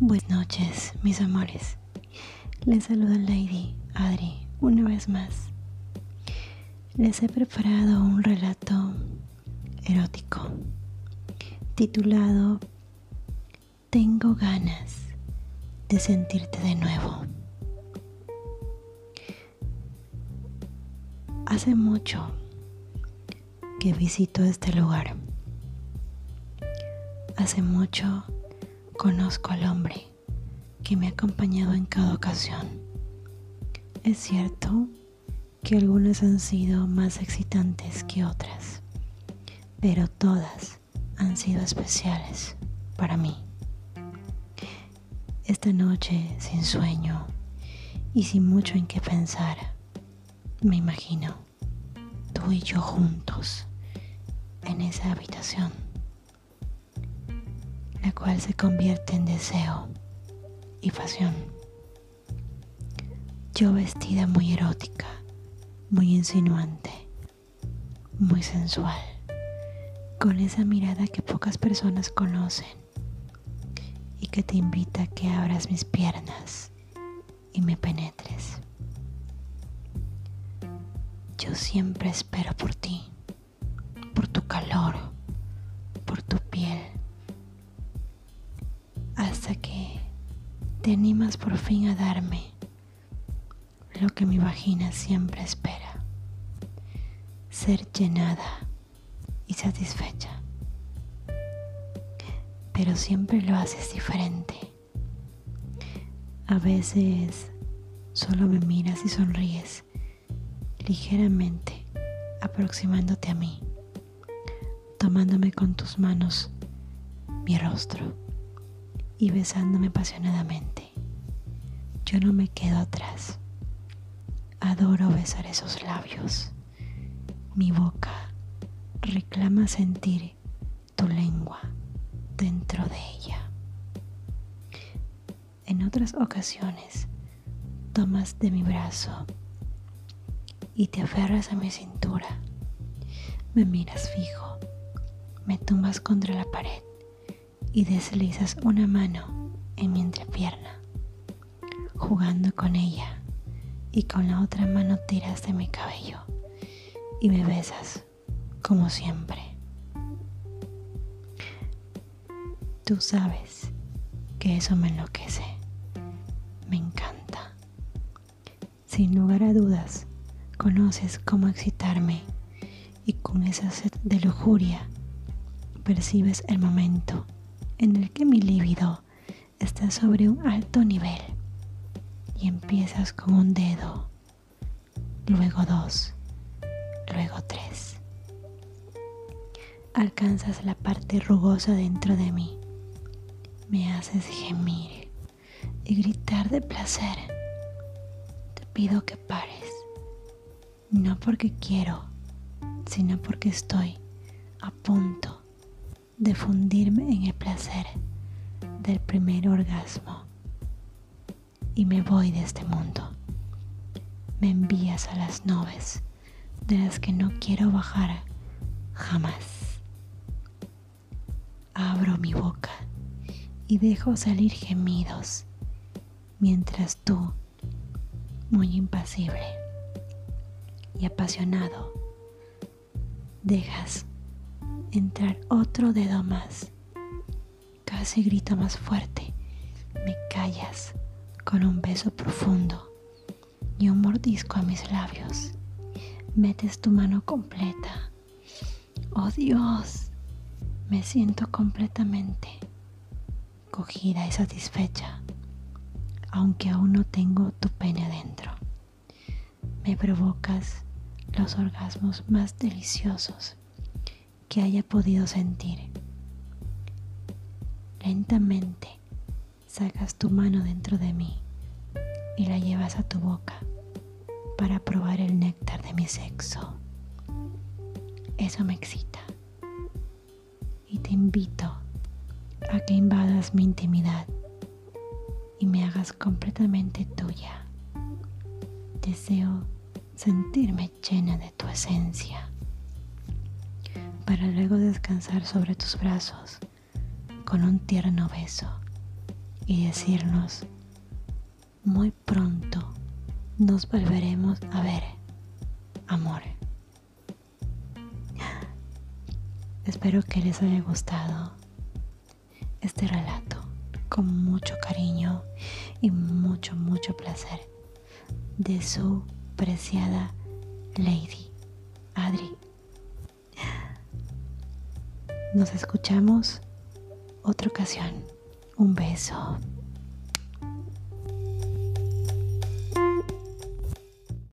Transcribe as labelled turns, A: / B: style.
A: Buenas noches, mis amores. Les saluda Lady Adri una vez más. Les he preparado un relato erótico titulado Tengo ganas de sentirte de nuevo. Hace mucho que visito este lugar. Hace mucho conozco al hombre que me ha acompañado en cada ocasión. Es cierto que algunas han sido más excitantes que otras, pero todas han sido especiales para mí. Esta noche sin sueño y sin mucho en qué pensar, me imagino tú y yo juntos en esa habitación la cual se convierte en deseo y pasión. Yo vestida muy erótica, muy insinuante, muy sensual, con esa mirada que pocas personas conocen y que te invita a que abras mis piernas y me penetres. Yo siempre espero por ti, por tu calor, te animas por fin a darme lo que mi vagina siempre espera, ser llenada y satisfecha. Pero siempre lo haces diferente. A veces solo me miras y sonríes ligeramente aproximándote a mí, tomándome con tus manos mi rostro y besándome apasionadamente. Yo no me quedo atrás. Adoro besar esos labios. Mi boca reclama sentir tu lengua dentro de ella. En otras ocasiones tomas de mi brazo y te aferras a mi cintura. Me miras fijo, me tumbas contra la pared y deslizas una mano en mi entrepierna, jugando con ella y con la otra mano tiras de mi cabello y me besas como siempre. Tú sabes que eso me enloquece, me encanta. Sin lugar a dudas, conoces cómo excitarme y con esa sed de lujuria percibes el momento en el que mi líbido está sobre un alto nivel y empiezas con un dedo, luego dos, luego tres. Alcanzas la parte rugosa dentro de mí, me haces gemir y gritar de placer. Te pido que pares, no porque quiero, sino porque estoy a punto de fundirme en el placer del primer orgasmo y me voy de este mundo. Me envías a las nubes de las que no quiero bajar jamás. Abro mi boca y dejo salir gemidos mientras tú, muy impasible y apasionado, dejas entrar otro dedo más. Casi grito más fuerte. Me callas con un beso profundo y un mordisco a mis labios. Metes tu mano completa. Oh Dios, me siento completamente cogida y satisfecha, aunque aún no tengo tu pene adentro. Me provocas los orgasmos más deliciosos que haya podido sentir. Lentamente sacas tu mano dentro de mí y la llevas a tu boca para probar el néctar de mi sexo. Eso me excita y te invito a que invadas mi intimidad y me hagas completamente tuya. Deseo sentirme llena de tu esencia para luego descansar sobre tus brazos con un tierno beso y decirnos, muy pronto nos volveremos a ver, amor. Espero que les haya gustado este relato con mucho cariño y mucho, mucho placer de su preciada Lady Adri. Nos escuchamos otra ocasión. Un beso.